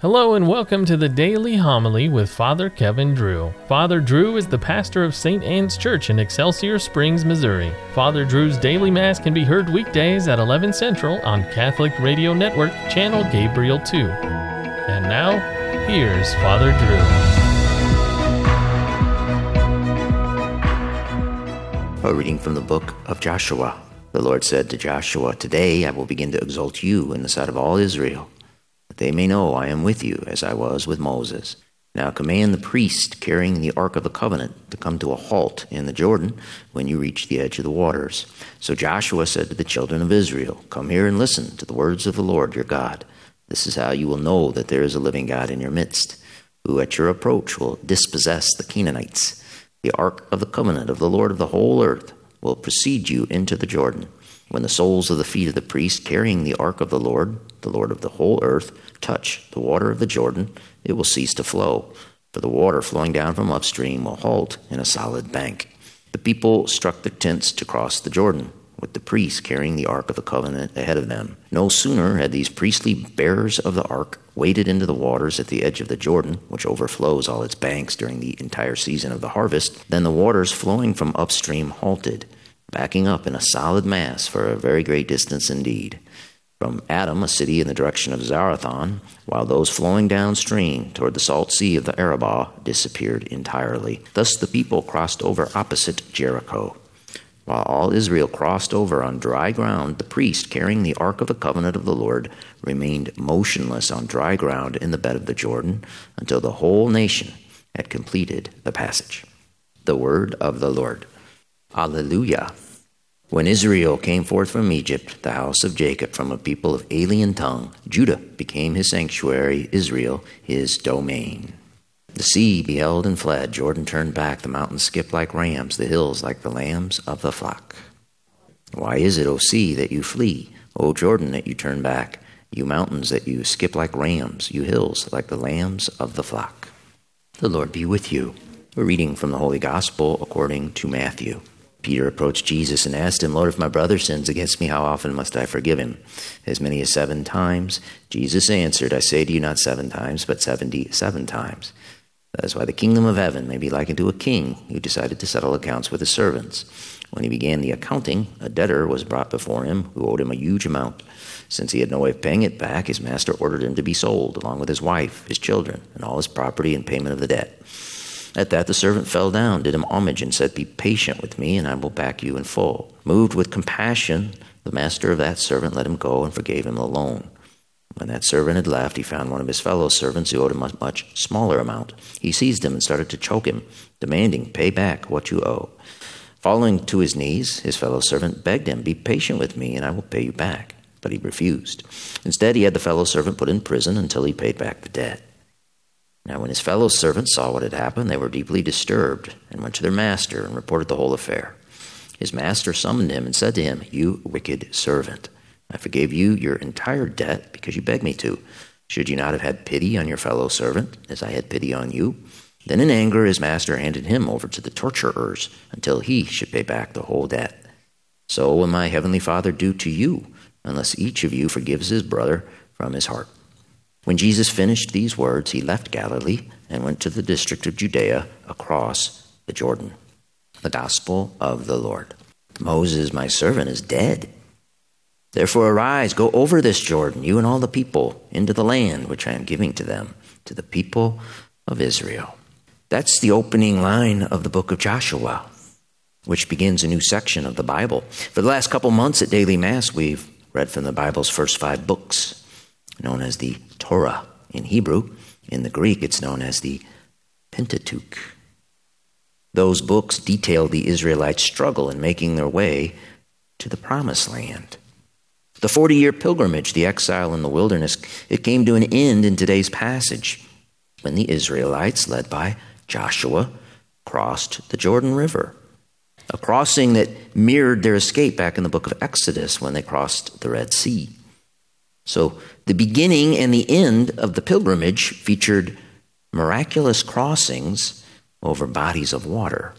Hello and welcome to the Daily Homily with Father Kevin Drew. Father Drew is the pastor of St. Anne's Church in Excelsior Springs, Missouri. Father Drew's daily mass can be heard weekdays at 11 Central on Catholic Radio Network, channel Gabriel 2. And now, here's Father Drew. A reading from the book of Joshua. The Lord said to Joshua, Today I will begin to exalt you in the sight of all Israel that they may know I am with you, as I was with Moses. Now command the priest carrying the Ark of the Covenant to come to a halt in the Jordan when you reach the edge of the waters. So Joshua said to the children of Israel, Come here and listen to the words of the Lord your God. This is how you will know that there is a living God in your midst, who at your approach will dispossess the Canaanites. The Ark of the Covenant of the Lord of the whole earth will precede you into the Jordan. When the soles of the feet of the priest carrying the ark of the Lord, the Lord of the whole earth, touch the water of the Jordan, it will cease to flow, for the water flowing down from upstream will halt in a solid bank. The people struck their tents to cross the Jordan, with the priests carrying the ark of the covenant ahead of them. No sooner had these priestly bearers of the ark waded into the waters at the edge of the Jordan, which overflows all its banks during the entire season of the harvest, than the waters flowing from upstream halted backing up in a solid mass for a very great distance indeed. From Adam, a city in the direction of Zarethan, while those flowing downstream toward the salt sea of the Arabah disappeared entirely. Thus the people crossed over opposite Jericho. While all Israel crossed over on dry ground, the priest carrying the Ark of the Covenant of the Lord remained motionless on dry ground in the bed of the Jordan until the whole nation had completed the passage. The word of the Lord. Alleluia. When Israel came forth from Egypt, the house of Jacob from a people of alien tongue, Judah became his sanctuary, Israel his domain. The sea beheld and fled, Jordan turned back, the mountains skipped like rams, the hills like the lambs of the flock. Why is it, O sea, that you flee, O Jordan, that you turn back, you mountains that you skip like rams, you hills like the lambs of the flock? The Lord be with you. A reading from the Holy Gospel according to Matthew. Peter approached Jesus and asked him, Lord, if my brother sins against me, how often must I forgive him? As many as seven times. Jesus answered, I say to you, not seven times, but seventy seven times. That is why the kingdom of heaven may be likened to a king who decided to settle accounts with his servants. When he began the accounting, a debtor was brought before him who owed him a huge amount. Since he had no way of paying it back, his master ordered him to be sold, along with his wife, his children, and all his property in payment of the debt. At that, the servant fell down, did him homage, and said, Be patient with me, and I will back you in full. Moved with compassion, the master of that servant let him go and forgave him the loan. When that servant had left, he found one of his fellow servants who owed him a much smaller amount. He seized him and started to choke him, demanding, Pay back what you owe. Falling to his knees, his fellow servant begged him, Be patient with me, and I will pay you back. But he refused. Instead, he had the fellow servant put in prison until he paid back the debt. Now, when his fellow servants saw what had happened, they were deeply disturbed and went to their master and reported the whole affair. His master summoned him and said to him, You wicked servant, I forgave you your entire debt because you begged me to. Should you not have had pity on your fellow servant, as I had pity on you? Then, in anger, his master handed him over to the torturers until he should pay back the whole debt. So will my heavenly Father do to you, unless each of you forgives his brother from his heart. When Jesus finished these words, he left Galilee and went to the district of Judea across the Jordan. The Gospel of the Lord. Moses, my servant, is dead. Therefore, arise, go over this Jordan, you and all the people, into the land which I am giving to them, to the people of Israel. That's the opening line of the book of Joshua, which begins a new section of the Bible. For the last couple months at Daily Mass, we've read from the Bible's first five books known as the Torah in Hebrew. In the Greek, it's known as the Pentateuch. Those books detail the Israelites' struggle in making their way to the Promised Land. The 40 year pilgrimage, the exile in the wilderness, it came to an end in today's passage when the Israelites, led by Joshua, crossed the Jordan River. A crossing that mirrored their escape back in the book of Exodus when they crossed the Red Sea. So the beginning and the end of the pilgrimage featured miraculous crossings over bodies of water.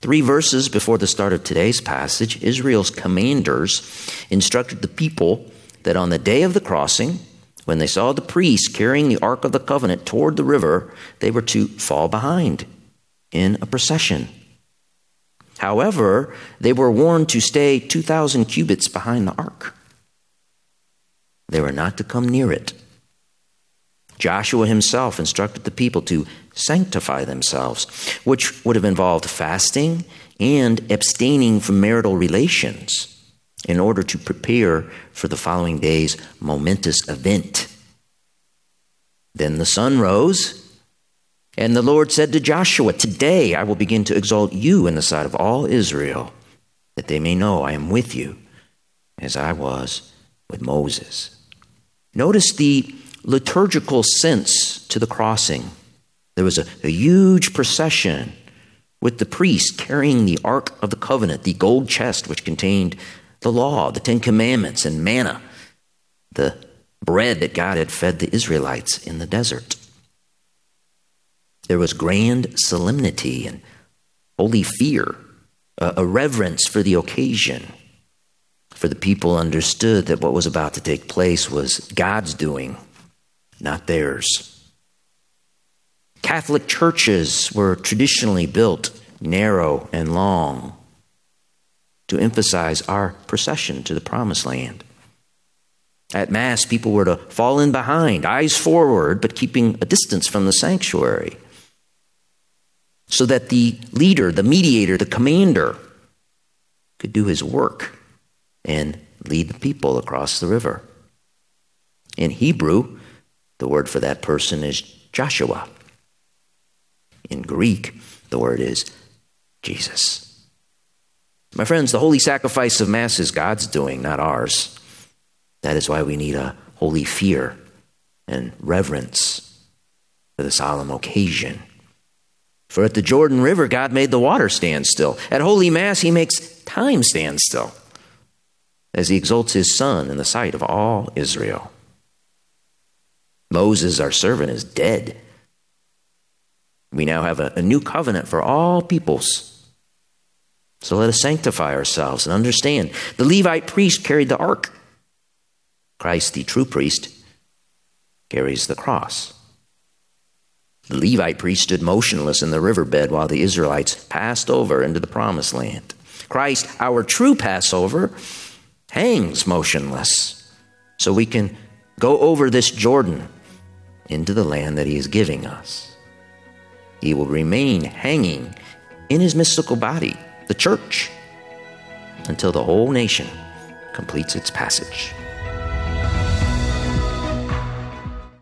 Three verses before the start of today's passage, Israel's commanders instructed the people that on the day of the crossing, When they saw the priests carrying the Ark of the Covenant toward the river, they were to fall behind in a procession. However, they were warned to stay 2,000 cubits behind the ark. They were not to come near it. Joshua himself instructed the people to sanctify themselves, which would have involved fasting and abstaining from marital relations in order to prepare for the following day's momentous event. Then the sun rose, and the Lord said to Joshua, Today I will begin to exalt you in the sight of all Israel, that they may know I am with you, as I was with Moses. Notice the liturgical sense to the crossing. There was a, a huge procession with the priest carrying the Ark of the Covenant, the gold chest which contained the law, the Ten Commandments, and manna, the bread that God had fed the Israelites in the desert. There was grand solemnity and holy fear, a, reverence for the occasion. For the people understood that what was about to take place was God's doing, not theirs. Catholic churches were traditionally built narrow and long to emphasize our procession to the promised land. At Mass, people were to fall in behind, eyes forward, but keeping a distance from the sanctuary, so that the leader, the mediator, the commander could do his work and lead the people across the river. In Hebrew, the word for that person is Joshua. In Greek, the word is Jesus. My friends, the holy sacrifice of Mass is God's doing, not ours. That is why we need a holy fear and reverence for the solemn occasion. For at the Jordan River, God made the water stand still. At Holy Mass, He makes time stand still as He exalts His Son in the sight of all Israel. Moses, our servant, is dead. We now have a, a new covenant for all peoples so let us sanctify ourselves and understand. The Levite priest carried the ark. Christ, the true priest, carries the cross. The Levite priest stood motionless in the riverbed while the Israelites passed over into the promised land. Christ, our true Passover, hangs motionless so we can go over this Jordan into the land that he is giving us. He will remain hanging in his mystical body the church, until the whole nation completes its passage.